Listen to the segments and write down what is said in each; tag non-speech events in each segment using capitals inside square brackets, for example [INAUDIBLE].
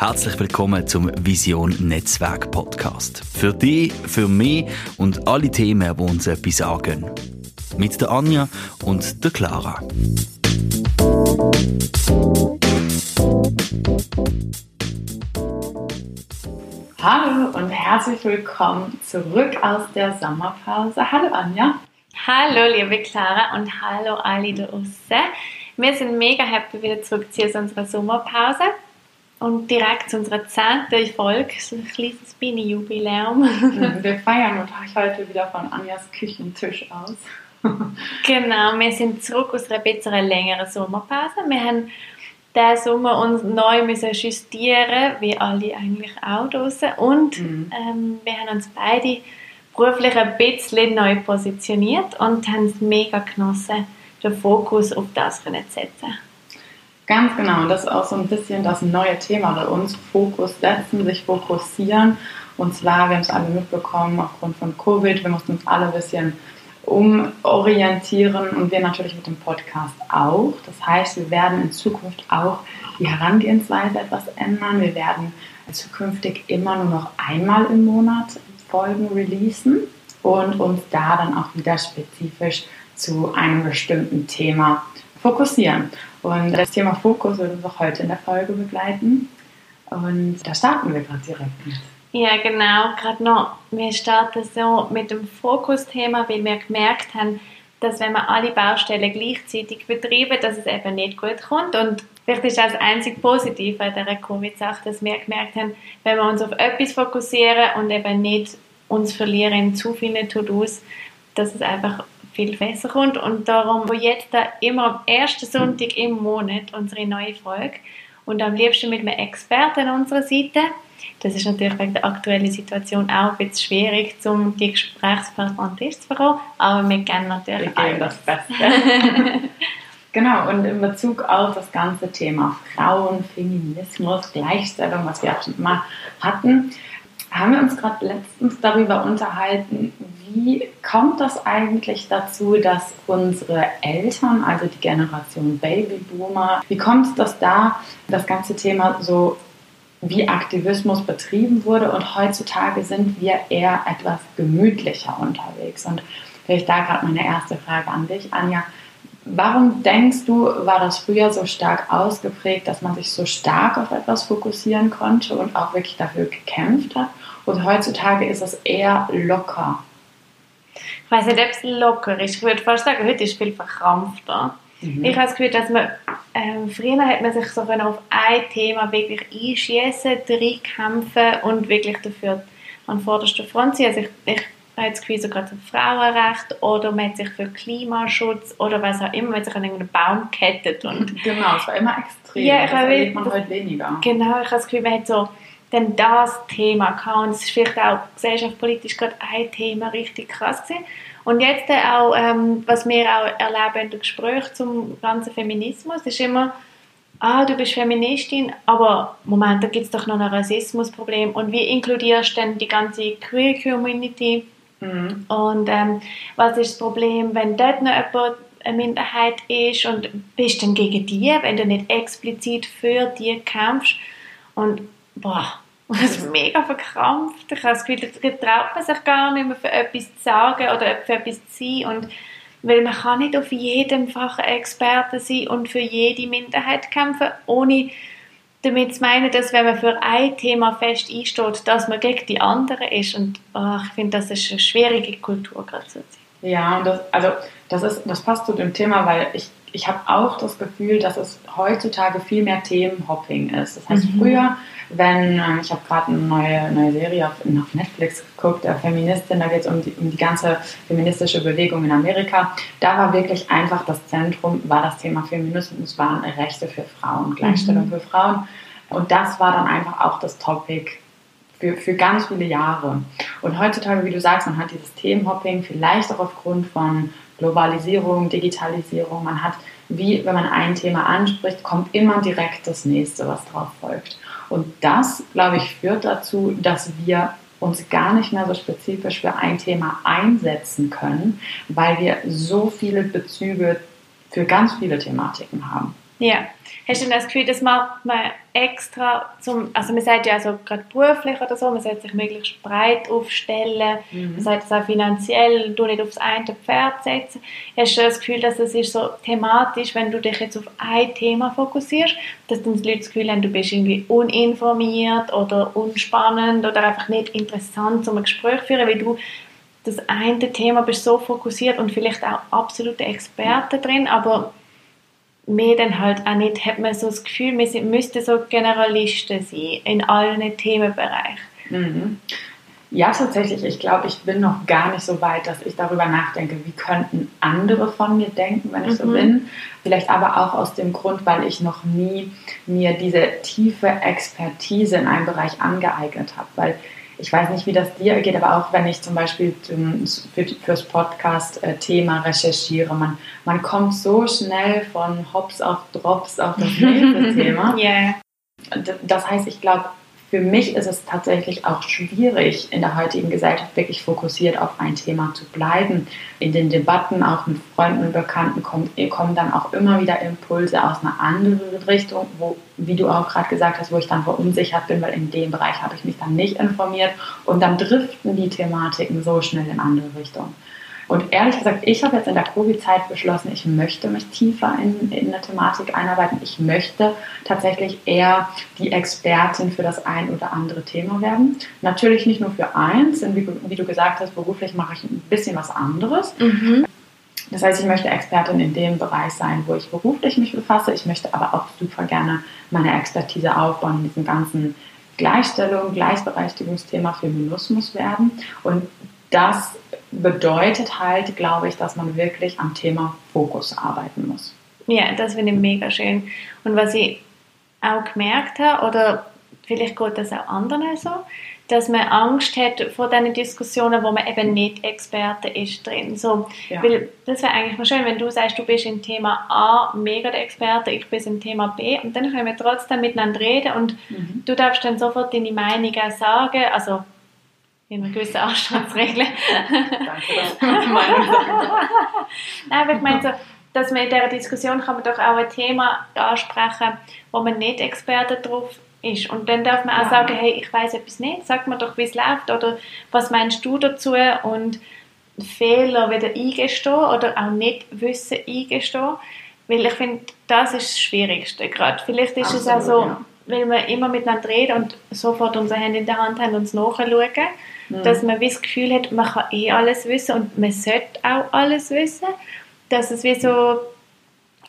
Herzlich willkommen zum Vision Netzwerk Podcast. Für dich, für mich und alle Themen, die uns etwas sagen. Mit der Anja und der Clara. Hallo und herzlich willkommen zurück aus der Sommerpause. Hallo Anja. Hallo liebe Clara und hallo alle da draußen. Wir sind mega happy, wieder zurückzuziehen aus unserer Sommerpause. Und direkt zu unserer zehnten Folge, so ein kleines Mini-Jubiläum. Wir feiern uns heute wieder von Anjas Küchentisch aus. [LAUGHS] genau, wir sind zurück aus einer bisschen längeren Sommerpause. Wir haben diesen Sommer uns neu müssen justieren, wie alle eigentlich auch draußen. Und mhm. ähm, wir haben uns beide beruflich ein bisschen neu positioniert und haben es mega genossen, den Fokus auf das zu setzen. Ganz genau, und das ist auch so ein bisschen das neue Thema bei uns. Fokus setzen, sich fokussieren. Und zwar, wir haben es alle mitbekommen, aufgrund von Covid, wir mussten uns alle ein bisschen umorientieren und wir natürlich mit dem Podcast auch. Das heißt, wir werden in Zukunft auch die Herangehensweise etwas ändern. Wir werden zukünftig immer nur noch einmal im Monat Folgen releasen und uns da dann auch wieder spezifisch zu einem bestimmten Thema fokussieren. Und das Thema Fokus wird uns auch heute in der Folge begleiten. Und da starten wir gerade direkt mit. Ja, genau, gerade noch. Wir starten so mit dem Fokusthema, weil wir gemerkt haben, dass wenn wir alle Baustellen gleichzeitig betreiben, dass es eben nicht gut kommt. Und vielleicht ist das einzig Positive an dieser Covid-Sache, dass wir gemerkt haben, wenn wir uns auf etwas fokussieren und eben nicht uns verlieren in zu vielen To-Dos, dass es einfach viel besser kommt. Und darum, wo jetzt immer am ersten Sonntag im Monat unsere neue Folge und am liebsten mit einem Experten an unserer Seite. Das ist natürlich wegen der aktuellen Situation auch ein bisschen schwierig, um die Gesprächspartner an den Tisch zu bekommen, aber wir kennen natürlich wir das Beste. [LAUGHS] genau, und in Bezug auf das ganze Thema Frauen, Feminismus, Gleichstellung, was wir auch schon mal hatten, haben wir uns gerade letztens darüber unterhalten, wie kommt das eigentlich dazu, dass unsere Eltern, also die Generation Babyboomer, wie kommt es, dass da das ganze Thema so wie Aktivismus betrieben wurde und heutzutage sind wir eher etwas gemütlicher unterwegs. Und vielleicht da gerade meine erste Frage an dich, Anja. Warum denkst du, war das früher so stark ausgeprägt, dass man sich so stark auf etwas fokussieren konnte und auch wirklich dafür gekämpft hat? Und heutzutage ist es eher locker. Ich weiß nicht, ob es locker ist. Ich würde fast sagen, heute ist es viel verkrampfter. Mhm. Ich habe das Gefühl, dass man, äh, früher hat man sich so auf ein Thema wirklich einschießen, reinkämpfen und wirklich dafür an vorderster Front sein. Also ich, ich habe das Gefühl, so gerade für Frauenrecht oder man hat sich für Klimaschutz oder was auch immer, man hat sich an irgendeinen Baum gekettet. Und genau, es war immer extrem. Ja, das erlebt man heute weniger. Genau, ich habe das Gefühl, man hat so dann das Thema gehabt. Und es ist vielleicht auch gesellschaftspolitisch gerade ein Thema richtig krass gewesen. Und jetzt auch, ähm, was wir auch erleben in den Gesprächen zum ganzen Feminismus, ist immer, ah, du bist Feministin, aber Moment, da gibt es doch noch ein Rassismusproblem. Und wie inkludierst du denn die ganze Queer Community? Mhm. Und ähm, was ist das Problem, wenn dort noch jemand eine Minderheit ist und bist du dann gegen die, wenn du nicht explizit für die kämpfst? Und boah, das ist mega verkrampft. Ich habe das Gefühl, da traut man sich gar nicht mehr für etwas zu sagen oder für etwas zu sein. Und weil man kann nicht auf jedem Fach Experte sein und für jede Minderheit kämpfen, ohne damit zu meinen, dass wenn man für ein Thema fest einsteht, dass man gegen die anderen ist. Und oh, ich finde, das ist eine schwierige Kultur gerade Zeit. Ja, und das, also das, ist, das passt zu dem Thema, weil ich, ich habe auch das Gefühl, dass es heutzutage viel mehr Themenhopping ist. Das heißt, mhm. früher wenn, äh, ich habe gerade eine neue, neue Serie auf, auf Netflix geguckt, äh, Feministin, da geht es um die, um die ganze feministische Bewegung in Amerika. Da war wirklich einfach das Zentrum, war das Thema Feminismus, waren Rechte für Frauen, Gleichstellung mhm. für Frauen. Und das war dann einfach auch das Topic für, für ganz viele Jahre. Und heutzutage, wie du sagst, man hat dieses Themenhopping, vielleicht auch aufgrund von Globalisierung, Digitalisierung. Man hat, wie wenn man ein Thema anspricht, kommt immer direkt das nächste, was drauf folgt. Und das, glaube ich, führt dazu, dass wir uns gar nicht mehr so spezifisch für ein Thema einsetzen können, weil wir so viele Bezüge für ganz viele Thematiken haben. Ja. Hast du das Gefühl, das macht man extra zum, also man sagt ja also gerade beruflich oder so, man sollte sich möglichst breit aufstellen, mhm. man sagt es auch finanziell, du nicht aufs eine Pferd setzen. Hast du das Gefühl, dass es ist so thematisch, wenn du dich jetzt auf ein Thema fokussierst, dass dann die Leute das Gefühl haben, du bist irgendwie uninformiert oder unspannend oder einfach nicht interessant zum Gespräch führen, weil du das eine Thema bist so fokussiert und vielleicht auch absolute Experte drin, aber mehr dann halt auch nicht, hat man so das Gefühl, wir müssten so Generalisten sein in allen Themenbereichen. Mhm. Ja, tatsächlich. Ich glaube, ich bin noch gar nicht so weit, dass ich darüber nachdenke, wie könnten andere von mir denken, wenn ich mhm. so bin. Vielleicht aber auch aus dem Grund, weil ich noch nie mir diese tiefe Expertise in einem Bereich angeeignet habe. Weil ich weiß nicht, wie das dir geht, aber auch wenn ich zum Beispiel für, fürs Podcast-Thema recherchiere, man, man kommt so schnell von Hops auf Drops auf das nächste [LAUGHS] Thema. Yeah. Das heißt, ich glaube, für mich ist es tatsächlich auch schwierig, in der heutigen Gesellschaft wirklich fokussiert auf ein Thema zu bleiben. In den Debatten, auch mit Freunden und Bekannten, kommt, kommen dann auch immer wieder Impulse aus einer anderen Richtung, wo, wie du auch gerade gesagt hast, wo ich dann verunsichert bin, weil in dem Bereich habe ich mich dann nicht informiert und dann driften die Thematiken so schnell in andere Richtungen. Und ehrlich gesagt, ich habe jetzt in der Covid-Zeit beschlossen, ich möchte mich tiefer in, in eine Thematik einarbeiten. Ich möchte tatsächlich eher die Expertin für das ein oder andere Thema werden. Natürlich nicht nur für eins, denn wie, wie du gesagt hast, beruflich mache ich ein bisschen was anderes. Mhm. Das heißt, ich möchte Expertin in dem Bereich sein, wo ich beruflich mich befasse. Ich möchte aber auch super gerne meine Expertise aufbauen in diesem ganzen Gleichstellung, Gleichberechtigungsthema Feminismus werden. Und das bedeutet halt, glaube ich, dass man wirklich am Thema Fokus arbeiten muss. Ja, das finde ich mega schön. Und was ich auch gemerkt habe, oder vielleicht geht das auch anderen so, dass man Angst hat vor diesen Diskussionen, wo man eben nicht Experte ist drin. So, ja. Weil das wäre eigentlich mal schön, wenn du sagst, du bist im Thema A mega der Experte, ich bin im Thema B und dann können wir trotzdem miteinander reden und mhm. du darfst dann sofort deine Meinung auch sagen, also in einer gewissen Anstandsregel. Danke, dass du Meinung [LAUGHS] Nein, aber ich meine so, dass man in dieser Diskussion kann man doch auch ein Thema ansprechen, wo man nicht Experte drauf ist. Und dann darf man auch ja. sagen, hey, ich weiß etwas nicht, sag mir doch, wie es läuft oder was meinst du dazu und Fehler wieder eingestehen oder auch nicht Wissen eingestehen. Weil ich finde, das ist das Schwierigste gerade. Vielleicht ist Absolut, es auch so, ja. Weil wir immer miteinander reden und sofort unser Handy in der Hand haben und uns nachschauen mhm. dass man wie das Gefühl hat, man kann eh alles wissen und man sollte auch alles wissen, dass es wie so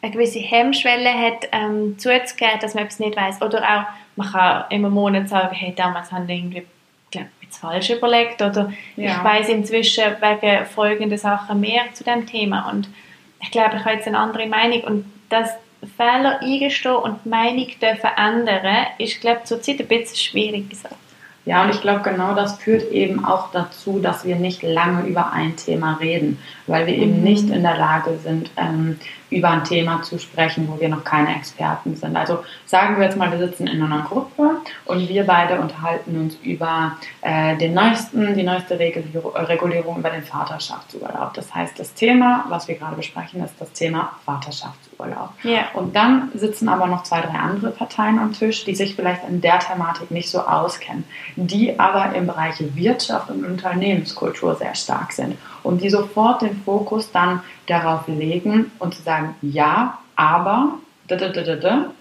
eine gewisse Hemmschwelle hat, ähm, zuzugeben, dass man etwas nicht weiß. Oder auch, man kann im Monat sagen, hey, damals haben wir irgendwie glaub, jetzt falsch überlegt oder ja. ich weiß inzwischen wegen folgenden Sachen mehr zu dem Thema und ich glaube, ich habe jetzt eine andere Meinung und das Fehler eingestehen und Meinung dürfen ändern, ist, glaube ich, zurzeit ein bisschen schwierig gesagt. Ja, und ich glaube, genau das führt eben auch dazu, dass wir nicht lange über ein Thema reden, weil wir eben nicht in der Lage sind, ähm, über ein Thema zu sprechen, wo wir noch keine Experten sind. Also sagen wir jetzt mal, wir sitzen in einer Gruppe und wir beide unterhalten uns über äh, den neuesten, die neueste Regulierung über den Vaterschaftsurlaub. Das heißt, das Thema, was wir gerade besprechen, ist das Thema Vaterschaftsurlaub. Yeah. Und dann sitzen aber noch zwei, drei andere Parteien am Tisch, die sich vielleicht in der Thematik nicht so auskennen, die aber im Bereich Wirtschaft und Unternehmenskultur sehr stark sind und die sofort den Fokus dann darauf legen und zu sagen, ja, aber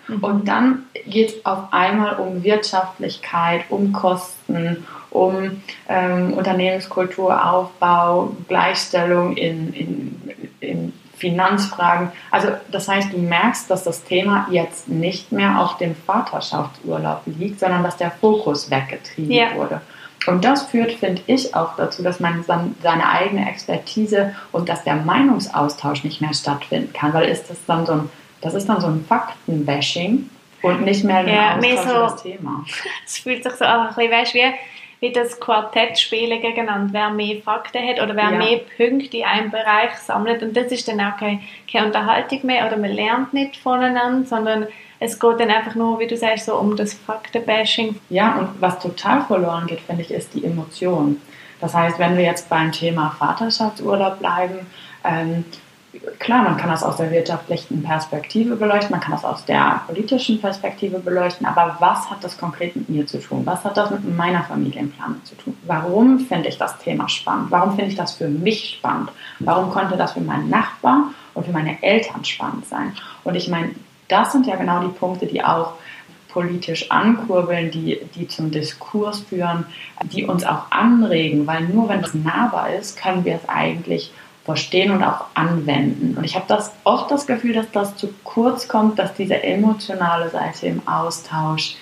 mhm. und dann geht es auf einmal um Wirtschaftlichkeit, um Kosten, um ähm, Unternehmenskultur, Aufbau, Gleichstellung in, in, in Finanzfragen. Also das heißt, du merkst, dass das Thema jetzt nicht mehr auf dem Vaterschaftsurlaub liegt, sondern dass der Fokus weggetrieben ja. wurde. Und das führt, finde ich, auch dazu, dass man seine eigene Expertise und dass der Meinungsaustausch nicht mehr stattfinden kann, weil ist das dann so ein, das ist dann so ein Faktenbashing und nicht mehr ein ja, Austausch so, das Thema. [LAUGHS] Es fühlt sich so an, ein bisschen, weißt, wie, wie das Quartett spielen gegeneinander, wer mehr Fakten hat oder wer ja. mehr Punkte in einem Bereich sammelt und das ist dann auch keine, keine Unterhaltung mehr oder man lernt nicht voneinander, sondern es geht dann einfach nur, wie du sagst, so um das Faktenbashing. Ja, und was total verloren geht, finde ich, ist die Emotion. Das heißt, wenn wir jetzt beim Thema Vaterschaftsurlaub bleiben, ähm, klar, man kann das aus der wirtschaftlichen Perspektive beleuchten, man kann das aus der politischen Perspektive beleuchten, aber was hat das konkret mit mir zu tun? Was hat das mit meiner Familienplanung zu tun? Warum finde ich das Thema spannend? Warum finde ich das für mich spannend? Warum konnte das für meinen Nachbarn und für meine Eltern spannend sein? Und ich meine, das sind ja genau die Punkte, die auch politisch ankurbeln, die, die zum Diskurs führen, die uns auch anregen, weil nur wenn es nahbar ist, können wir es eigentlich verstehen und auch anwenden. Und ich habe das oft das Gefühl, dass das zu kurz kommt, dass diese emotionale Seite im Austausch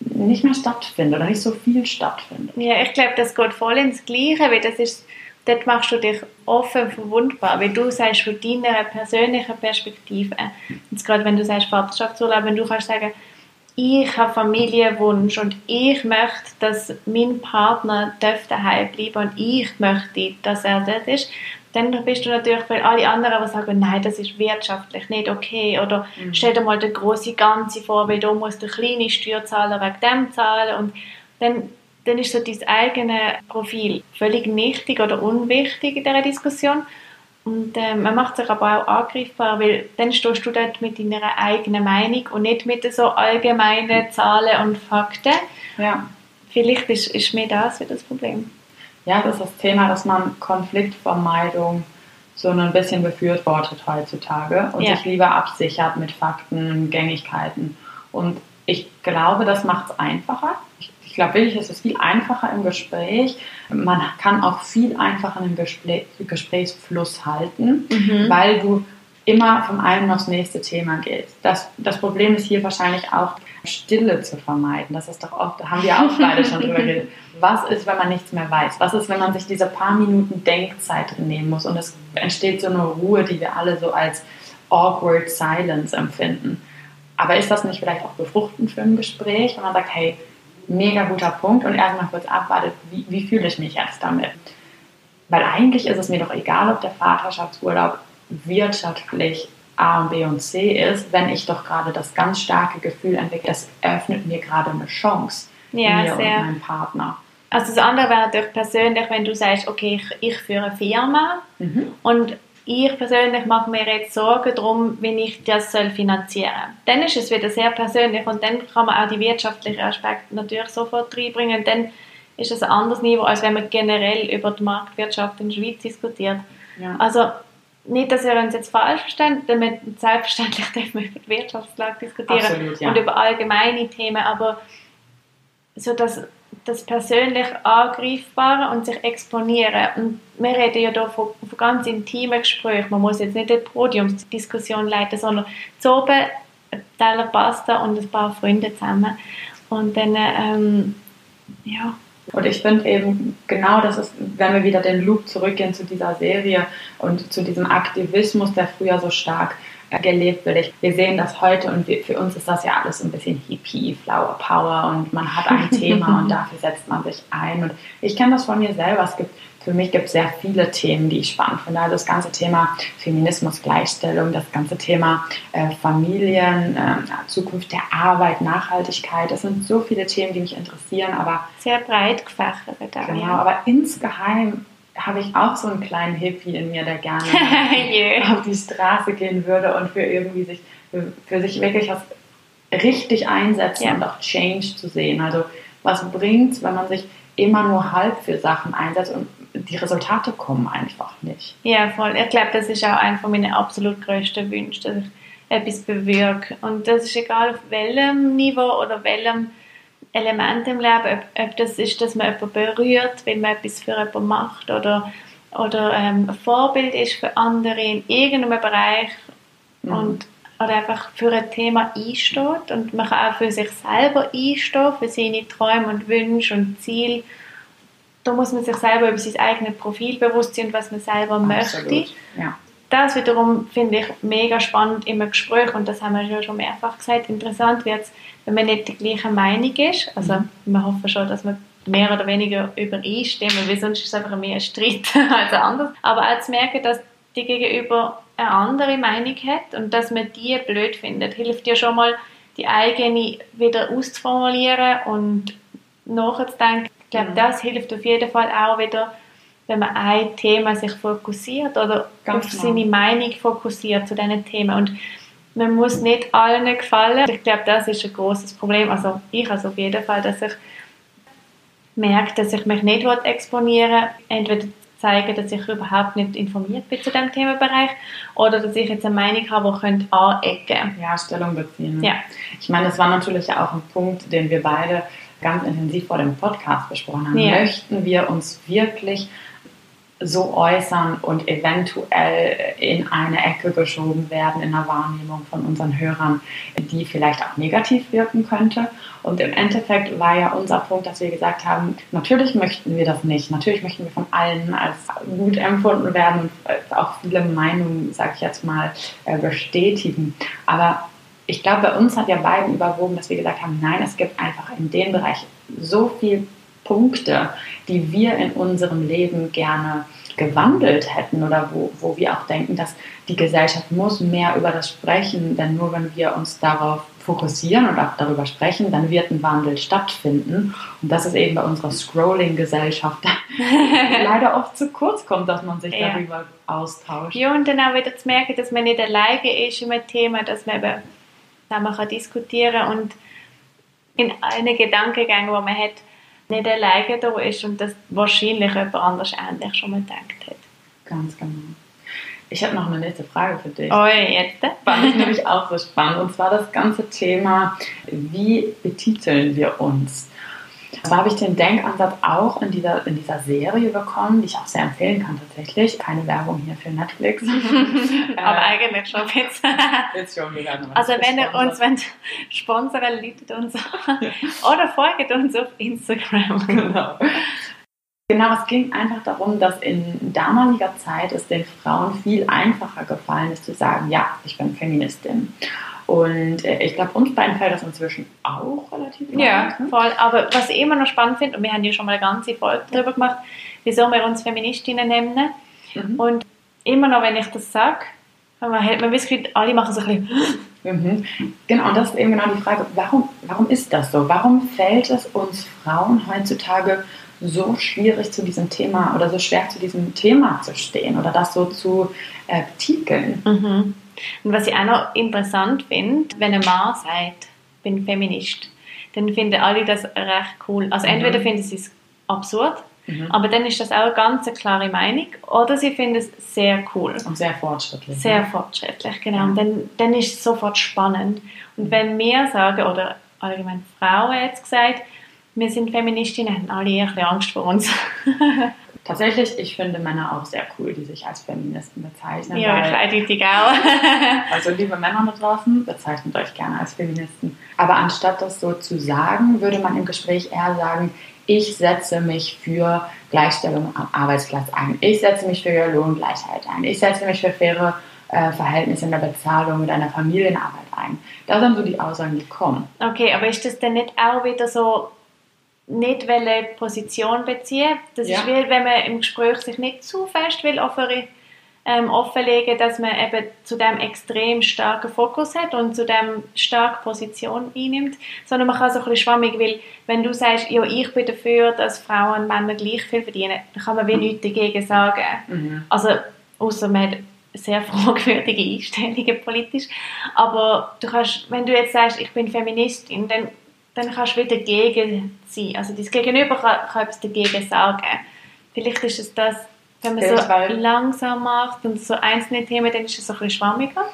nicht mehr stattfindet oder nicht so viel stattfindet. Ja, ich glaube, das geht voll ins Gleiche, weil das ist, dort machst du dich offen verwundbar, weil du sagst von deiner persönlichen Perspektive, jetzt gerade wenn du sagst Vaterschaftsurlaub, wenn du kannst sagen, ich habe Familienwunsch und ich möchte, dass mein Partner daheim bleiben und ich möchte, dass er dort ist, dann bist du natürlich für alle anderen, die sagen, nein, das ist wirtschaftlich nicht okay. Oder mhm. stell dir mal den große Ganze vor, weil du musst der kleine Steuerzahler wegen dem zahlen. Und dann, dann ist so dein eigene Profil völlig nichtig oder unwichtig in dieser Diskussion. Und äh, man macht sich aber auch angreifbar, weil dann stehst du dort mit deiner eigenen Meinung und nicht mit so allgemeinen Zahlen und Fakten. Ja. Vielleicht ist, ist mir das wieder das Problem ja, das ist das Thema, dass man Konfliktvermeidung so ein bisschen befürwortet heutzutage und ja. sich lieber absichert mit Fakten, Gängigkeiten. Und ich glaube, das macht es einfacher. Ich, ich glaube wirklich, es ist viel einfacher im Gespräch. Man kann auch viel einfacher einen Gespräch, Gesprächsfluss halten, mhm. weil du immer vom einen aufs nächste Thema gehst. Das, das Problem ist hier wahrscheinlich auch, Stille zu vermeiden. Das ist doch oft, da haben wir auch beide schon drüber geredet. [LAUGHS] Was ist, wenn man nichts mehr weiß? Was ist, wenn man sich diese paar Minuten Denkzeit nehmen muss und es entsteht so eine Ruhe, die wir alle so als awkward silence empfinden? Aber ist das nicht vielleicht auch befruchtend für ein Gespräch, wenn man sagt, hey, mega guter Punkt und erstmal kurz abwartet, wie, wie fühle ich mich jetzt damit? Weil eigentlich ist es mir doch egal, ob der Vaterschaftsurlaub wirtschaftlich A und B und C ist, wenn ich doch gerade das ganz starke Gefühl entwickle, das öffnet mir gerade eine Chance, ja, mir sehr. und meinem Partner. Also das andere wäre natürlich persönlich, wenn du sagst, okay, ich, ich führe eine Firma mhm. und ich persönlich mache mir jetzt Sorgen darum, wie ich das soll finanzieren soll. Dann ist es wieder sehr persönlich und dann kann man auch die wirtschaftlichen Aspekte natürlich sofort reinbringen. Dann ist es ein anderes Niveau, als wenn man generell über die Marktwirtschaft in der Schweiz diskutiert. Ja. Also nicht, dass ihr uns jetzt falsch versteht, damit selbstverständlich [LAUGHS] dürfen wir über die Wirtschaftslage diskutieren Absolut, ja. und über allgemeine Themen, aber so das, das persönlich Angreifbare und sich exponieren. Und wir reden ja hier von, von ganz intimen Gesprächen. Man muss jetzt nicht eine Podiumsdiskussion leiten, sondern zu oben ein Teller Pasta und ein paar Freunde zusammen. Und dann, ähm, ja, und ich finde eben, genau das ist, wenn wir wieder den Loop zurückgehen zu dieser Serie und zu diesem Aktivismus, der früher so stark gelebt wird. Wir sehen das heute und wir, für uns ist das ja alles ein bisschen Hippie, Flower Power und man hat ein [LAUGHS] Thema und dafür setzt man sich ein. Und ich kenne das von mir selber. Es gibt für mich gibt es sehr viele Themen, die ich spannend finde. Also das ganze Thema Feminismus, Gleichstellung, das ganze Thema äh, Familien, äh, Zukunft der Arbeit, Nachhaltigkeit. Das sind so viele Themen, die mich interessieren, aber sehr breit gefächert. Genau, aber insgeheim habe ich auch so einen kleinen Hippie in mir, der gerne [LAUGHS] yeah. auf die Straße gehen würde und für irgendwie sich für, für sich wirklich was richtig einsetzen yeah. und auch Change zu sehen. Also was bringt, wenn man sich immer nur halb für Sachen einsetzt und die Resultate kommen einfach nicht. Ja, voll. Ich glaube, das ist auch einer von meinen absolut größten Wünschen, dass ich etwas bewirke. Und das ist egal auf welchem Niveau oder welchem Element im Leben, ob, ob das ist, dass man jemanden berührt, weil man etwas für jemanden macht oder, oder ähm, ein Vorbild ist für andere in irgendeinem Bereich mhm. und oder einfach für ein Thema einsteht und man kann auch für sich selber einstehen, für seine Träume und Wünsche und Ziele da muss man sich selber über sein eigenes Profil bewusst sein, was man selber Absolut. möchte. Ja. Das wiederum finde ich mega spannend im Gespräch und das haben wir ja schon mehrfach gesagt. Interessant wird es, wenn man nicht die gleiche Meinung ist. Also mhm. wir hoffen schon, dass wir mehr oder weniger übereinstimmen, weil sonst ist es einfach mehr ein Streit [LAUGHS] als anders. Aber auch zu merken, dass die Gegenüber eine andere Meinung hat und dass man die blöd findet, hilft ja schon mal, die eigene wieder auszuformulieren und nachzudenken, ich glaube, mhm. das hilft auf jeden Fall auch wieder, wenn man ein Thema sich fokussiert oder Ganz auf genau. seine Meinung fokussiert zu diesen Themen und man muss nicht allen gefallen. Ich glaube, das ist ein großes Problem. Also ich also auf jeden Fall, dass ich merke, dass ich mich nicht exponieren will. Entweder zeigen, dass ich überhaupt nicht informiert bin zu diesem Themenbereich oder dass ich jetzt eine Meinung habe, die könnte anecken Ja, Stellung beziehen. Ja. Ich meine, das war natürlich auch ein Punkt, den wir beide ganz intensiv vor dem Podcast besprochen haben. Ja. Möchten wir uns wirklich so äußern und eventuell in eine Ecke geschoben werden in der Wahrnehmung von unseren Hörern, die vielleicht auch negativ wirken könnte. Und im Endeffekt war ja unser Punkt, dass wir gesagt haben, natürlich möchten wir das nicht. Natürlich möchten wir von allen als gut empfunden werden und auch viele Meinungen, sage ich jetzt mal, äh, bestätigen. Aber ich glaube, bei uns hat ja beiden überwogen, dass wir gesagt haben, nein, es gibt einfach in dem Bereich so viele Punkte, die wir in unserem Leben gerne gewandelt hätten oder wo, wo wir auch denken, dass die Gesellschaft muss mehr über das sprechen, denn nur wenn wir uns darauf fokussieren und auch darüber sprechen, dann wird ein Wandel stattfinden. Und das ist eben bei unserer Scrolling-Gesellschaft [LAUGHS] [LAUGHS] leider oft zu kurz kommt, dass man sich Ja. darüber austauscht. Ja, und dann auch wieder zu merken, dass man nicht alleine ist einem Thema, dass man eben zusammen kann diskutieren kann und in allen Gedankengängen, die man hat, nicht alleine da ist und dass wahrscheinlich jemand anders ähnlich schon mal gedacht hat. Ganz genau. Ich habe noch eine nächste Frage für dich. Oh, jetzt? fand ich nämlich auch so spannend. Und zwar das ganze Thema, wie betiteln wir uns? Da habe ich den Denkansatz auch in dieser, in dieser Serie bekommen, die ich auch sehr empfehlen kann tatsächlich. Keine Werbung hier für Netflix. Aber [LAUGHS] äh, eigentlich schon jetzt. jetzt schon wieder. Also wenn ihr uns wollt sponsern läutet uns [LAUGHS] oder folgt uns auf Instagram. genau. Genau, es ging einfach darum, dass in damaliger Zeit es den Frauen viel einfacher gefallen ist zu sagen, ja, ich bin Feministin. Und äh, ich glaube, uns beiden fällt das inzwischen auch relativ Ja, leicht, ne? voll. Aber was ich immer noch spannend finde, und wir haben ja schon mal eine ganze Folge darüber gemacht, wieso wir uns Feministinnen nennen. Mhm. Und immer noch, wenn ich das sage, man hat man das Gefühl, alle machen so ein bisschen [GASPS] Mhm. Genau, und das ist eben genau die Frage, warum, warum ist das so? Warum fällt es uns Frauen heutzutage so schwierig zu diesem Thema oder so schwer zu diesem Thema zu stehen oder das so zu äh, betiteln? Mhm. Und was ich auch noch interessant finde, wenn ein Mann sagt, ich bin Feminist, dann finden alle das recht cool. Also Mhm. entweder finden sie es absurd, Mhm. aber dann ist das auch eine ganz klare Meinung, oder sie finden es sehr cool. Und sehr fortschrittlich. Sehr ne? fortschrittlich, genau. Ja. Und dann, dann ist es sofort spannend. Und wenn wir sagen, oder allgemein Frauen jetzt gesagt, wir sind Feministinnen, haben alle ein bisschen Angst vor uns. [LAUGHS] Tatsächlich, ich finde Männer auch sehr cool, die sich als Feministen bezeichnen. ja, ich weil, auch. [LAUGHS] also liebe Männer da draußen, bezeichnet euch gerne als Feministen. Aber anstatt das so zu sagen, würde man im Gespräch eher sagen, ich setze mich für Gleichstellung am Arbeitsplatz ein. Ich setze mich für Lohngleichheit ein. Ich setze mich für faire äh, Verhältnisse in der Bezahlung mit einer Familienarbeit ein. Das sind so die Aussagen, die kommen. Okay, aber ist das dann nicht auch wieder so, nicht welche Position beziehen? Das Ja. ist wie, wenn man im Gespräch sich nicht zu fest will ähm, offenlegen, dass man eben zu dem extrem starken Fokus hat und zu dem stark Position einnimmt, sondern man kann so ein bisschen schwammig, weil wenn du sagst, ja, ich bin dafür, dass Frauen und Männer gleich viel verdienen, dann kann man wie nichts dagegen sagen. Mhm. Also, außer man hat sehr [LAUGHS] fragwürdige Einstellungen politisch. Aber du kannst, wenn du jetzt sagst, ich bin Feministin, dann, dann kannst du wieder dagegen sein. Also dein Gegenüber kann, kann etwas dagegen sagen. Vielleicht ist es das, wenn man Vielleicht, so weil- langsam macht und so einzelne Themen, dann ist es so ein bisschen schwammiger.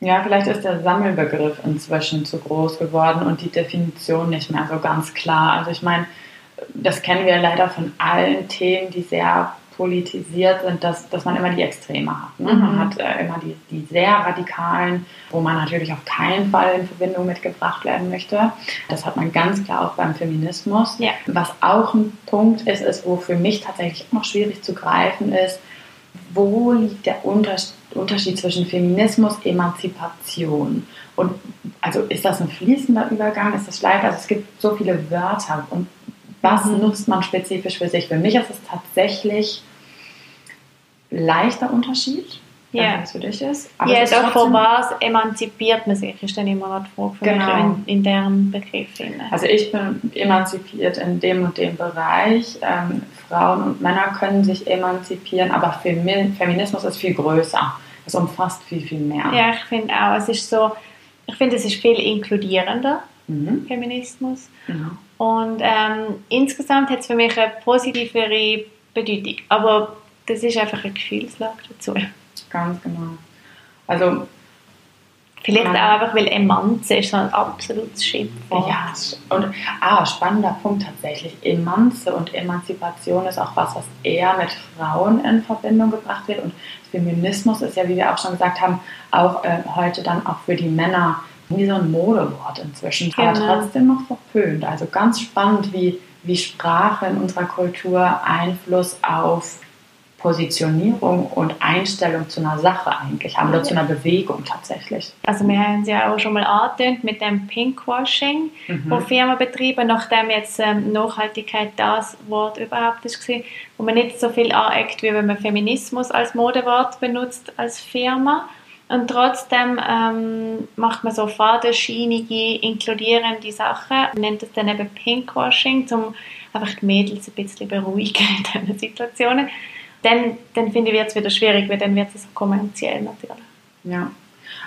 Ja, vielleicht ist der Sammelbegriff inzwischen zu groß geworden und die Definition nicht mehr so ganz klar. Also ich meine, das kennen wir leider von allen Themen, die sehr politisiert sind, dass, dass man immer die Extreme hat. Ne? Mhm. Man hat äh, immer die, die sehr radikalen, wo man natürlich auf keinen Fall in Verbindung mitgebracht werden möchte. Das hat man ganz klar auch beim Feminismus. Ja. Was auch ein Punkt ist, ist, wo für mich tatsächlich auch noch schwierig zu greifen ist, wo liegt der Unterschied, zwischen Feminismus, Emanzipation? Und also ist das ein fließender Übergang? Ist das leicht? Also es gibt so viele Wörter und was Mhm. nutzt man spezifisch für sich? Für mich ist es tatsächlich leichter Unterschied. Ja. wie es für dich ist. ja, ist doch, von was emanzipiert man sich, ist dann immer noch die Frage für Genau. mich in, in deren Begriff. hinein. Also ich bin emanzipiert in dem und dem Bereich. Ähm, Frauen und Männer können sich emanzipieren, aber Femi Feminismus ist viel größer. Es umfasst viel, viel mehr. Ja, ich finde auch, es ist so, ich finde, es ist viel inkludierender, Mhm. Feminismus. Mhm. Und ähm, insgesamt hat es für mich eine positivere Bedeutung. Aber das ist einfach eine Gefühlslage dazu. Ganz genau. Also Vielleicht auch einfach, weil Emanze ist so ein absolutes Schimpfwort. Ja, und ah, spannender Punkt tatsächlich. Emanze und Emanzipation ist auch was, was eher mit Frauen in Verbindung gebracht wird. Und Feminismus ist ja, wie wir auch schon gesagt haben, auch äh, heute dann auch für die Männer wie so ein Modewort inzwischen, aber Genau. trotzdem noch verpönt. Also ganz spannend, wie, wie Sprache in unserer Kultur Einfluss auf Positionierung und Einstellung zu einer Sache eigentlich haben oder zu einer Bewegung tatsächlich. Also wir haben es ja auch schon mal angetönt mit dem Pinkwashing, Mhm. wo Firmen betreiben, nachdem jetzt ähm, Nachhaltigkeit das Wort überhaupt ist, gewesen, wo man nicht so viel aneckt, wie wenn man Feminismus als Modewort benutzt als Firma. Und trotzdem ähm, macht man so fadenscheinige, inkludierende Sachen, Man nennt das dann eben Pinkwashing, um einfach die Mädels ein bisschen beruhigen in diesen Situationen. Dann, dann finde ich, wird es wieder schwierig, weil dann wird es kommerziell natürlich. Ja.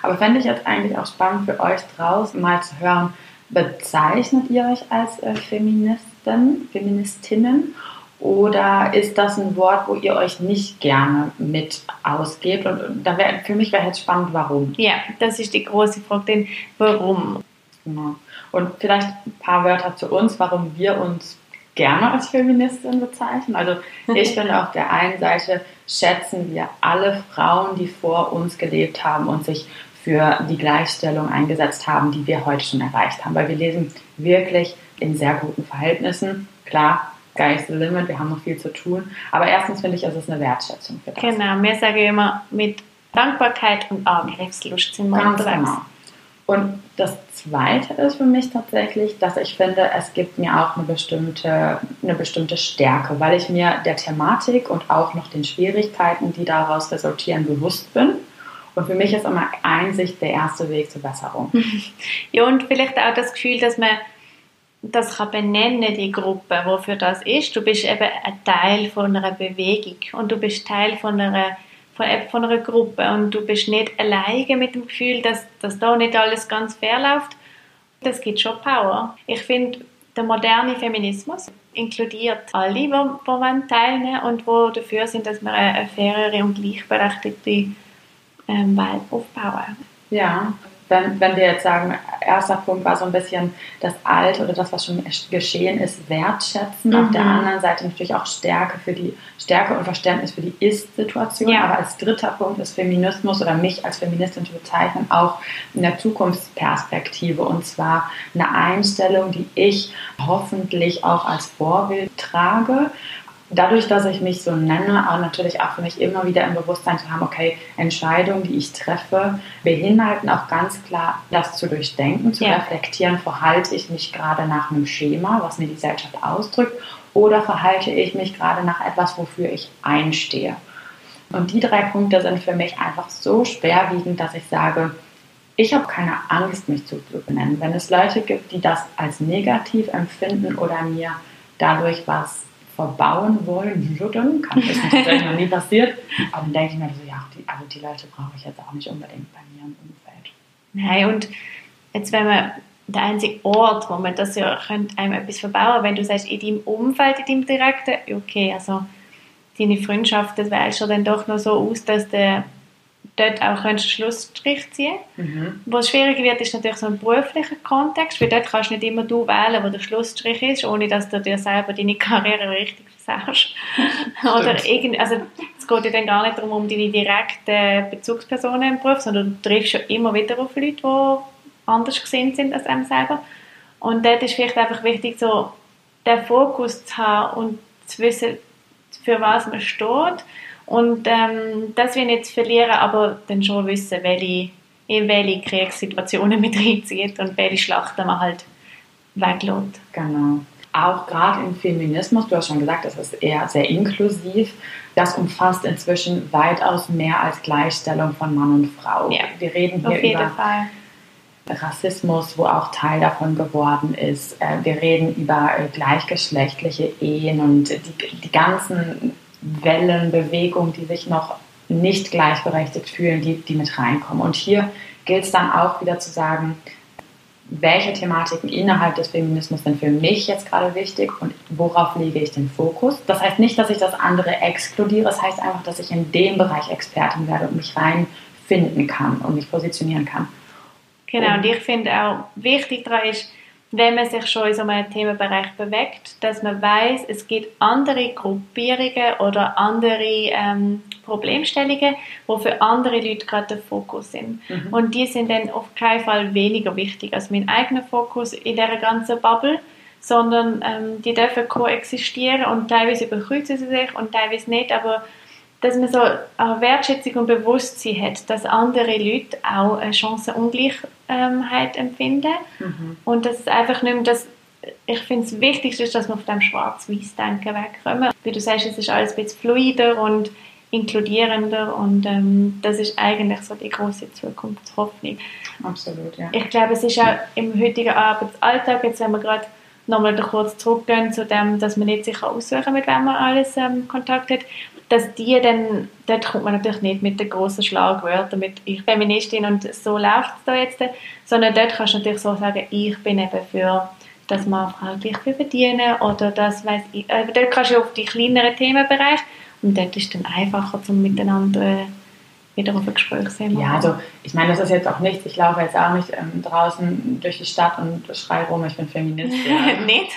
Aber fände ich jetzt eigentlich auch spannend für euch draußen mal zu hören, bezeichnet ihr euch als äh, Feministen, Feministinnen oder ist das ein Wort, wo ihr euch nicht gerne mit ausgebt? Und, und da wär, für mich wäre jetzt spannend, warum. Ja, das ist die große Frage, denn warum? Genau. Und vielleicht ein paar Wörter zu uns, warum wir uns gerne als Feministin bezeichnen. Also [LAUGHS] ich finde, auf der einen Seite schätzen wir alle Frauen, die vor uns gelebt haben und sich für die Gleichstellung eingesetzt haben, die wir heute schon erreicht haben. Weil wir lesen wirklich in sehr guten Verhältnissen. Klar, Sky is the limit, wir haben noch viel zu tun. Aber erstens finde ich, es ist eine Wertschätzung für das. Genau, wir sagen immer, mit Dankbarkeit und Angriffslust sind wir Ganz unterwegs. genau. Und das Zweite ist für mich tatsächlich, dass ich finde, es gibt mir auch eine bestimmte, eine bestimmte Stärke, weil ich mir der Thematik und auch noch den Schwierigkeiten, die daraus resultieren, bewusst bin. Und für mich ist immer Einsicht der erste Weg zur Besserung. [LAUGHS] Ja, und vielleicht auch das Gefühl, dass man das kann benennen, die Gruppe, wofür das ist. Du bist eben ein Teil von einer Bewegung und du bist Teil von einer, von, einer Gruppe und du bist nicht alleine mit dem Gefühl, dass, dass da nicht alles ganz fair läuft. Das gibt schon Power. Ich finde, der moderne Feminismus inkludiert alle, die, die wollen teilnehmen und die dafür sind, dass wir eine, eine fairere und gleichberechtigte ähm, Welt aufbauen. Ja, wenn, wenn wir jetzt sagen, erster Punkt war so ein bisschen das Alte oder das, was schon geschehen ist, wertschätzen. Auf Mhm. der anderen Seite natürlich auch Stärke für die Stärke und Verständnis für die Ist-Situation. Ja. Aber als dritter Punkt ist Feminismus oder mich als Feministin zu bezeichnen auch eine Zukunftsperspektive und zwar eine Einstellung, die ich hoffentlich auch als Vorbild trage dadurch, dass ich mich so nenne, auch natürlich auch für mich immer wieder im Bewusstsein zu haben, okay, Entscheidungen, die ich treffe, beinhalten auch ganz klar, das zu durchdenken, zu Ja. reflektieren, verhalte ich mich gerade nach einem Schema, was mir die Gesellschaft ausdrückt, oder verhalte ich mich gerade nach etwas, wofür ich einstehe. Und die drei Punkte sind für mich einfach so schwerwiegend, dass ich sage, ich habe keine Angst, mich zu benennen. Wenn es Leute gibt, die das als negativ empfinden oder mir dadurch was verbauen wollen würden, kann das natürlich noch nie passiert, aber dann denke ich mir so, ja, die, also die Leute brauche ich jetzt auch nicht unbedingt bei mir im Umfeld. Nein, und jetzt, wenn man der einzige Ort, wo man das ja könnte einem etwas verbauen, wenn du sagst, in deinem Umfeld, in deinem Direkten, okay, also deine Freundschaft, das wählst du dann doch noch so aus, dass du dort auch einen Schlussstrich ziehen Mhm. Was schwierig wird, ist natürlich so ein beruflicher Kontext, weil dort kannst du nicht immer du wählen, wo der Schlussstrich ist, ohne dass du dir selber deine Karriere richtig versaust. [LAUGHS] Oder irgend, also es geht ja dann gar nicht darum, um deine direkten Bezugspersonen im Beruf, sondern du triffst ja immer wieder auf Leute, die anders gesinnt sind als einem selber. Und dort ist vielleicht einfach wichtig, so den Fokus zu haben und zu wissen, für was man steht. Und ähm, das wir nicht verlieren, aber dann schon wissen, welche, in welche Kriegssituationen mit [LAUGHS] reinzieht und welche Schlachten man halt weglässt. Genau. auch gerade im Feminismus, du hast schon gesagt, das ist eher sehr inklusiv, das umfasst inzwischen weitaus mehr als Gleichstellung von Mann und Frau. Ja, Wir reden hier über Fall. Rassismus, wo auch Teil davon geworden ist. Äh, Wir reden über äh, gleichgeschlechtliche Ehen und die, die ganzen Wellen, Bewegungen, die sich noch nicht gleichberechtigt fühlen, die, die mit reinkommen. Und hier gilt es dann auch wieder zu sagen, welche Thematiken innerhalb des Feminismus sind für mich jetzt gerade wichtig und worauf lege ich den Fokus. Das heißt nicht, dass ich das andere exkludiere, das heißt einfach, dass ich in dem Bereich Expertin werde und mich reinfinden kann und mich positionieren kann. Genau, und ich finde auch wichtig daran ist, wenn man sich schon in so einem Themenbereich bewegt, dass man weiß, es gibt andere Gruppierungen oder andere ähm, Problemstellungen, die für andere Leute gerade der Fokus sind. Mhm. Und die sind dann auf keinen Fall weniger wichtig als mein eigener Fokus in dieser ganzen Bubble, sondern ähm, die dürfen koexistieren und teilweise überkreuzen sie sich und teilweise nicht, aber dass man so eine Wertschätzung und Bewusstsein hat, dass andere Leute auch eine Chancenungleichheit empfinden Mhm. und dass es einfach nicht mehr das ich finde es wichtigste ist, dass wir von dem Schwarz-Weiß-Denken wegkommen. Wie du sagst, es ist alles ein bisschen fluider und inkludierender und ähm, das ist eigentlich so die große Zukunftshoffnung. Absolut, ja. Ich glaube, es ist auch im heutigen Arbeitsalltag, jetzt wenn wir gerade nochmal kurz zurückgehen zu dem, dass man nicht sich aussuchen kann, mit wem man alles ähm, Kontakt hat, dass die dann, dort kommt man natürlich nicht mit den grossen Schlagwörtern, mit «Ich Feministin und so läuft es da jetzt», sondern dort kannst du natürlich so sagen «Ich bin eben für dass man Frauen gleich viel verdienen oder das weiss ich. Äh, dort kannst du auf die kleineren Themenbereiche und dort ist es dann einfacher, zum miteinander äh, wieder auf ein Gespräch kommen. Ja, also ich meine, das ist jetzt auch nichts. Ich laufe jetzt auch nicht ähm, draußen durch die Stadt und schreie rum, ich bin Feministin. [LAUGHS] nicht?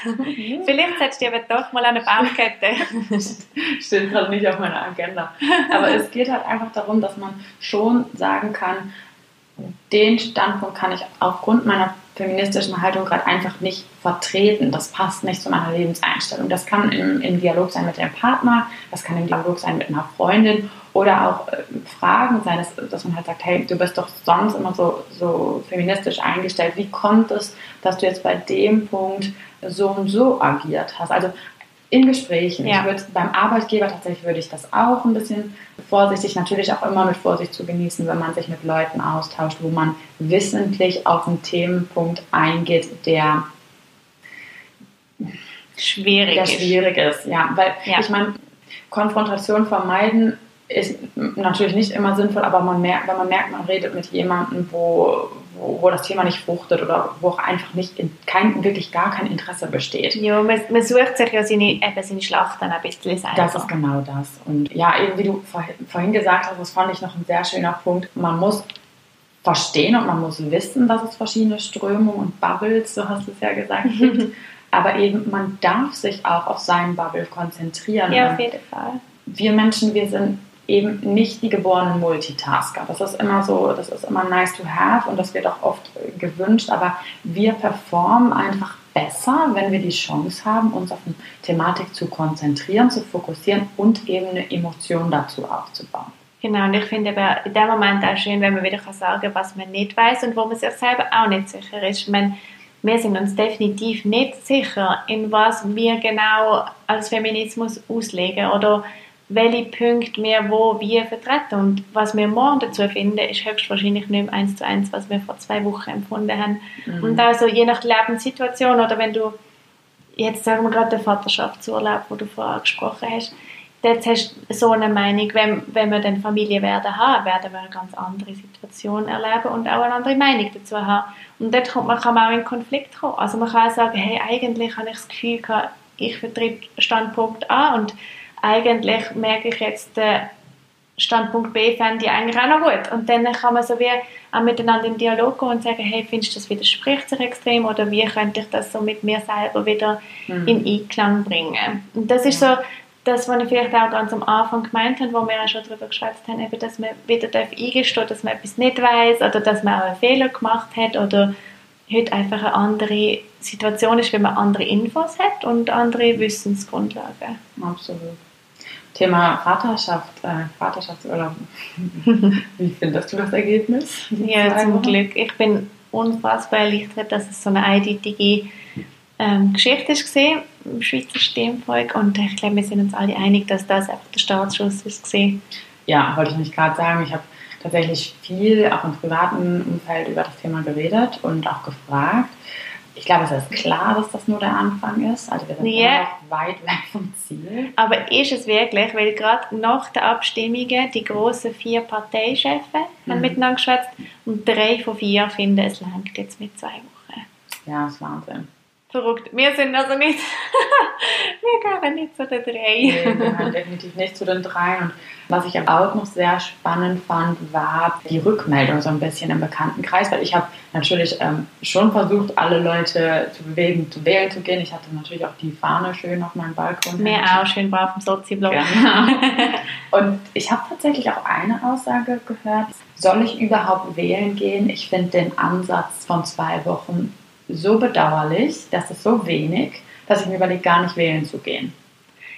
Vielleicht setzt du aber doch mal eine Baumkette. [LAUGHS] Steht gerade nicht auf meiner Agenda. Aber es geht halt einfach darum, dass man schon sagen kann, den Standpunkt kann ich aufgrund meiner feministischen Haltung gerade einfach nicht vertreten. Das passt nicht zu meiner Lebenseinstellung. Das kann im, im Dialog sein mit dem Partner, das kann im Dialog sein mit einer Freundin oder auch äh, Fragen sein, dass, dass man halt sagt, hey, du bist doch sonst immer so, so feministisch eingestellt. Wie kommt es, dass du jetzt bei dem Punkt so und so agiert hast? Also in Gesprächen. Ja. Ich würde beim Arbeitgeber tatsächlich würde ich das auch ein bisschen vorsichtig, natürlich auch immer mit Vorsicht zu genießen, wenn man sich mit Leuten austauscht, wo man wissentlich auf einen Themenpunkt eingeht, der, Schwierig der ist. schwierig ist. Ja, weil Ja. ich meine, Konfrontation vermeiden ist natürlich nicht immer sinnvoll, aber man merkt, wenn man merkt, man redet mit jemandem, wo, wo, das Thema nicht fruchtet oder wo auch einfach nicht in, kein, wirklich gar kein Interesse besteht. Ja, man, man sucht sich ja seine, eben seine Schlacht dann ein bisschen selber. Das ist genau das. Und ja, eben wie du vorhin, gesagt hast, das fand ich noch ein sehr schöner Punkt. Man muss verstehen und man muss wissen, dass es verschiedene Strömungen und Bubbles, so hast du es ja gesagt, [LAUGHS] gibt. Aber eben, man darf sich auch auf seinen Bubble konzentrieren. Ja, auf jeden Fall. wir Menschen, wir sind eben nicht die geborenen Multitasker. Das ist immer so, das ist immer nice to have und das wird auch oft äh, gewünscht, aber wir performen einfach besser, wenn wir die Chance haben, uns auf eine Thematik zu konzentrieren, zu fokussieren und eben eine Emotion dazu aufzubauen. Genau, und ich finde eben in dem Moment auch schön, wenn man wieder kann sagen was man nicht weiß und wo man sich selber auch nicht sicher ist. Meine, wir sind uns definitiv nicht sicher, in was wir genau als Feminismus auslegen oder welche Punkte wir wo wie vertreten. Und was wir morgen dazu finden, ist höchstwahrscheinlich nicht eins zu eins, was wir vor zwei Wochen empfunden haben. Und also je nach Lebenssituation oder wenn du jetzt sagen wir gerade den Vaterschaftsurlaub, wo du vorher angesprochen hast, Jetzt hast du so eine Meinung, wenn, wenn wir dann Familie werden haben, werden wir eine ganz andere Situation erleben und auch eine andere Meinung dazu haben. Und dort kommt man, kann man auch in Konflikt kommen. Also man kann auch sagen, hey, eigentlich habe ich das Gefühl gehabt, ich vertrete Standpunkt A und eigentlich merke ich jetzt, den Standpunkt B fände ich eigentlich auch noch gut. Und dann kann man so wie auch miteinander in Dialog gehen und sagen, hey, findest du, das widerspricht sich extrem oder wie könnte ich das so mit mir selber wieder Mhm. in Einklang bringen. Und das ist so das, was ich vielleicht auch ganz am Anfang gemeint habe, wo wir auch schon darüber geschwätzt haben, eben, dass man wieder darf eingestehen dass man etwas nicht weiß oder dass man auch einen Fehler gemacht hat oder heute einfach eine andere Situation ist, wenn man andere Infos hat und andere Wissensgrundlagen. Absolut. Thema Vaterschaft, äh, Vaterschaftsurlaub. [LAUGHS] Wie findest du das Ergebnis? Ja, zum Wochen? Glück. Ich bin unfassbar erleichtert, dass es so eine eindeutige ähm, Geschichte war im Schweizer Stimmvolk und ich glaube, wir sind uns alle einig, dass das einfach der Startschuss ist. Ja, wollte ich nicht gerade sagen. Ich habe tatsächlich viel auch im privaten Umfeld über das Thema geredet und auch gefragt. Ich glaube, es ist klar, dass das nur der Anfang ist. Also wir sind yeah. noch weit weg vom Ziel. Aber ist es wirklich, weil gerade nach der Abstimmungen die großen vier Parteichefs mhm. haben miteinander geschwätzt und drei von vier finden, es langt jetzt mit zwei Wochen. Ja, das ist Wahnsinn verrückt. Wir sind also nicht, [LAUGHS] wir gehören nicht zu den drei. Nee, wir gehören definitiv nicht zu den drei. Und was ich auch noch sehr spannend fand, war die Rückmeldung so ein bisschen im Bekanntenkreis, weil ich habe natürlich ähm, schon versucht, alle Leute zu bewegen, zu wählen zu gehen. Ich hatte natürlich auch die Fahne schön auf meinem Balkon. Mehr auch, schön brav im Sozi-Blog. Genau. Und ich habe tatsächlich auch eine Aussage gehört, soll ich überhaupt wählen gehen? Ich finde den Ansatz von zwei Wochen so bedauerlich, das ist so wenig, dass ich mir überlege, gar nicht wählen zu gehen.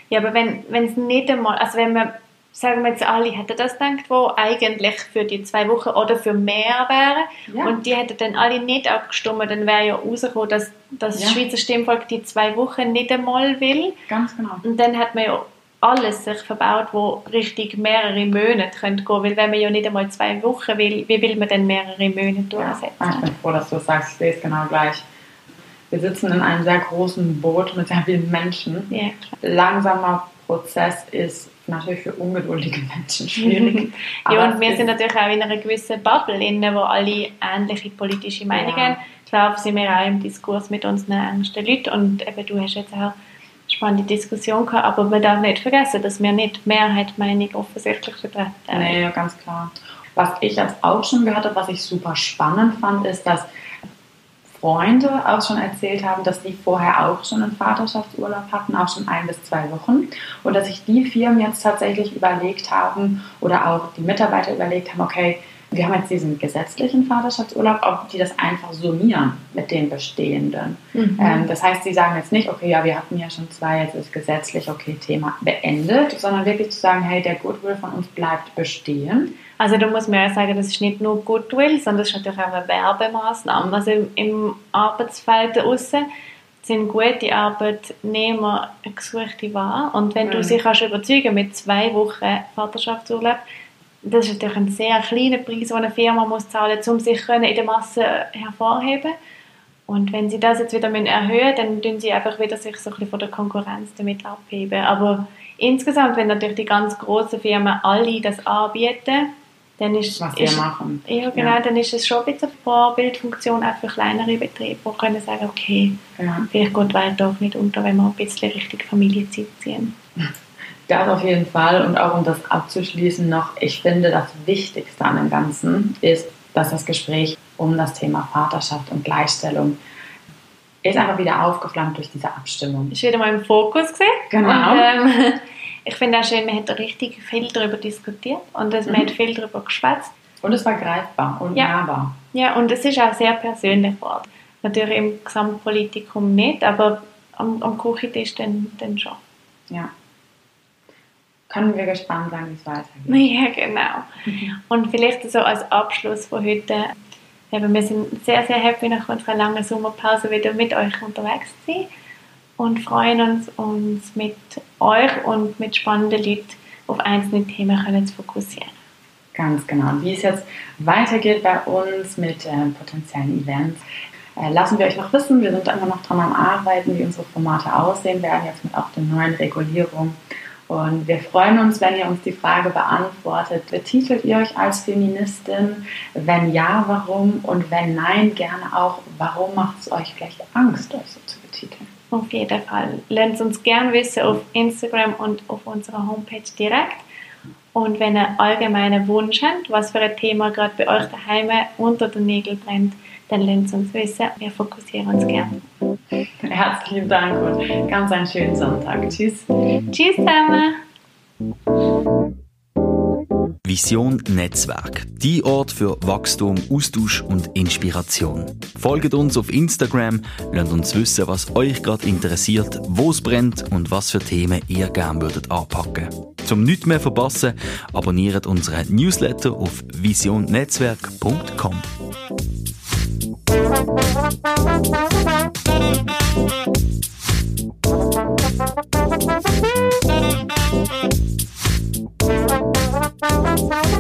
Ja, aber wenn es nicht einmal, also wenn man, sagen wir jetzt alle hätten das gedacht, wo eigentlich für die zwei Wochen oder für mehr wäre ja. und die hätten dann alle nicht abgestimmt, dann wäre ja rausgekommen, dass das ja. Schweizer Stimmvolk die zwei Wochen nicht einmal will. Ganz genau. Und dann hat man ja alles sich verbaut, wo richtig mehrere Monate gehen können. Weil wenn man ja nicht einmal zwei Wochen will, wie will man denn mehrere Monate durchsetzen? Ja, ich bin froh, dass du sagst, ich sehe es genau gleich. Wir sitzen in einem sehr großen Boot mit sehr vielen Menschen. Ja, Langsamer Prozess ist natürlich für ungeduldige [LAUGHS] Menschen schwierig. [LAUGHS] ja, und wir sind natürlich auch in einer gewissen Bubble, in wo alle ähnliche politische Meinungen ja. haben. Klar sind wir auch im Diskurs mit unseren engsten Leuten und eben, du hast jetzt auch spannende Diskussion gehabt, aber man darf nicht vergessen, dass wir nicht die Mehrheitsmeinung offensichtlich vertreten. Nee, ganz klar. Was ich jetzt auch schon gehört habe, was ich super spannend fand, ist, dass Freunde auch schon erzählt haben, dass die vorher auch schon einen Vaterschaftsurlaub hatten, auch schon ein bis zwei Wochen. Und dass sich die Firmen jetzt tatsächlich überlegt haben oder auch die Mitarbeiter überlegt haben, okay, wir haben jetzt diesen gesetzlichen Vaterschaftsurlaub, ob die das einfach summieren mit den bestehenden. Mhm. Ähm, das heißt, sie sagen jetzt nicht, okay, ja, wir hatten ja schon zwei, jetzt ist gesetzlich, okay, Thema beendet, sondern wirklich zu sagen, hey, der Goodwill von uns bleibt bestehen. Also da muss man ja sagen, das ist nicht nur Goodwill, sondern das ist natürlich auch eine Werbemaßnahme. Also im, Arbeitsfeld draussen sind gute Arbeitnehmer gesuchte wahr. Und wenn mhm. du sie kannst überzeugen mit zwei Wochen Vaterschaftsurlaub, das ist natürlich ein sehr kleiner Preis, den eine Firma muss zahlen muss, um sich in der Masse hervorheben Und wenn sie das jetzt wieder erhöhen dann tun sie einfach wieder sich so ein bisschen von der Konkurrenz damit abheben. Aber insgesamt, wenn natürlich die ganz großen Firmen alle das anbieten, dann ist, Was ist, machen. Ja, genau, ja. dann ist es schon ein bisschen eine Vorbildfunktion auch für kleinere Betriebe, die können sagen, okay, ja. vielleicht geht die Welt doch nicht unter, wenn wir ein bisschen richtig Familienzeit ziehen. [LAUGHS] Das auf jeden Fall. Und auch um das abzuschließen noch, ich finde, das Wichtigste an dem Ganzen ist, dass das Gespräch um das Thema Vaterschaft und Gleichstellung ist einfach wieder aufgeflammt durch diese Abstimmung. Ist wieder mal im Fokus gesehen. Genau. Und, ähm, [LAUGHS] ich finde auch schön, man hat richtig viel darüber diskutiert und es, mhm. man hat viel darüber geschwätzt. Und es war greifbar und ja. nahbar. Ja, und es ist auch sehr persönlich geworden. Natürlich im Gesamtpolitikum nicht, aber am, am Küchentisch dann, dann schon. Ja können wir gespannt sein, wie es weitergeht. [LAUGHS] Ja, genau. Mhm. Und vielleicht so als Abschluss von heute, eben, wir sind sehr, sehr happy nach unserer langen Sommerpause wieder mit euch unterwegs zu sein und freuen uns, uns mit euch und mit spannenden Leuten auf einzelne Themen können zu fokussieren. Ganz genau. Wie es jetzt weitergeht bei uns mit äh, potenziellen Events, äh, lassen wir euch noch wissen. Wir sind immer noch dran am Arbeiten, wie unsere Formate aussehen werden, jetzt mit auch der neuen Regulierung. Und wir freuen uns, wenn ihr uns die Frage beantwortet. Betitelt ihr euch als Feministin? Wenn ja, warum? Und wenn nein, gerne auch, warum macht es euch vielleicht Angst, euch so zu betiteln? Auf jeden Fall. Lernt uns gerne wissen auf Instagram und auf unserer Homepage direkt. Und wenn ihr allgemeinen Wunsch habt, was für ein Thema gerade bei euch daheim unter den Nägeln brennt, dann lasst uns wissen. Wir fokussieren uns gerne. Herzlichen Dank und ganz einen schönen Sonntag. Tschüss. Tschüss zusammen. Vision Netzwerk. Die Ort für Wachstum, Austausch und Inspiration. Folgt uns auf Instagram, lasst uns wissen, was euch gerade interessiert, wo es brennt und was für Themen ihr gerne würdet anpacken. Zum nichts mehr verpassen, abonniert unseren Newsletter auf visionnetzwerk.com. Bye.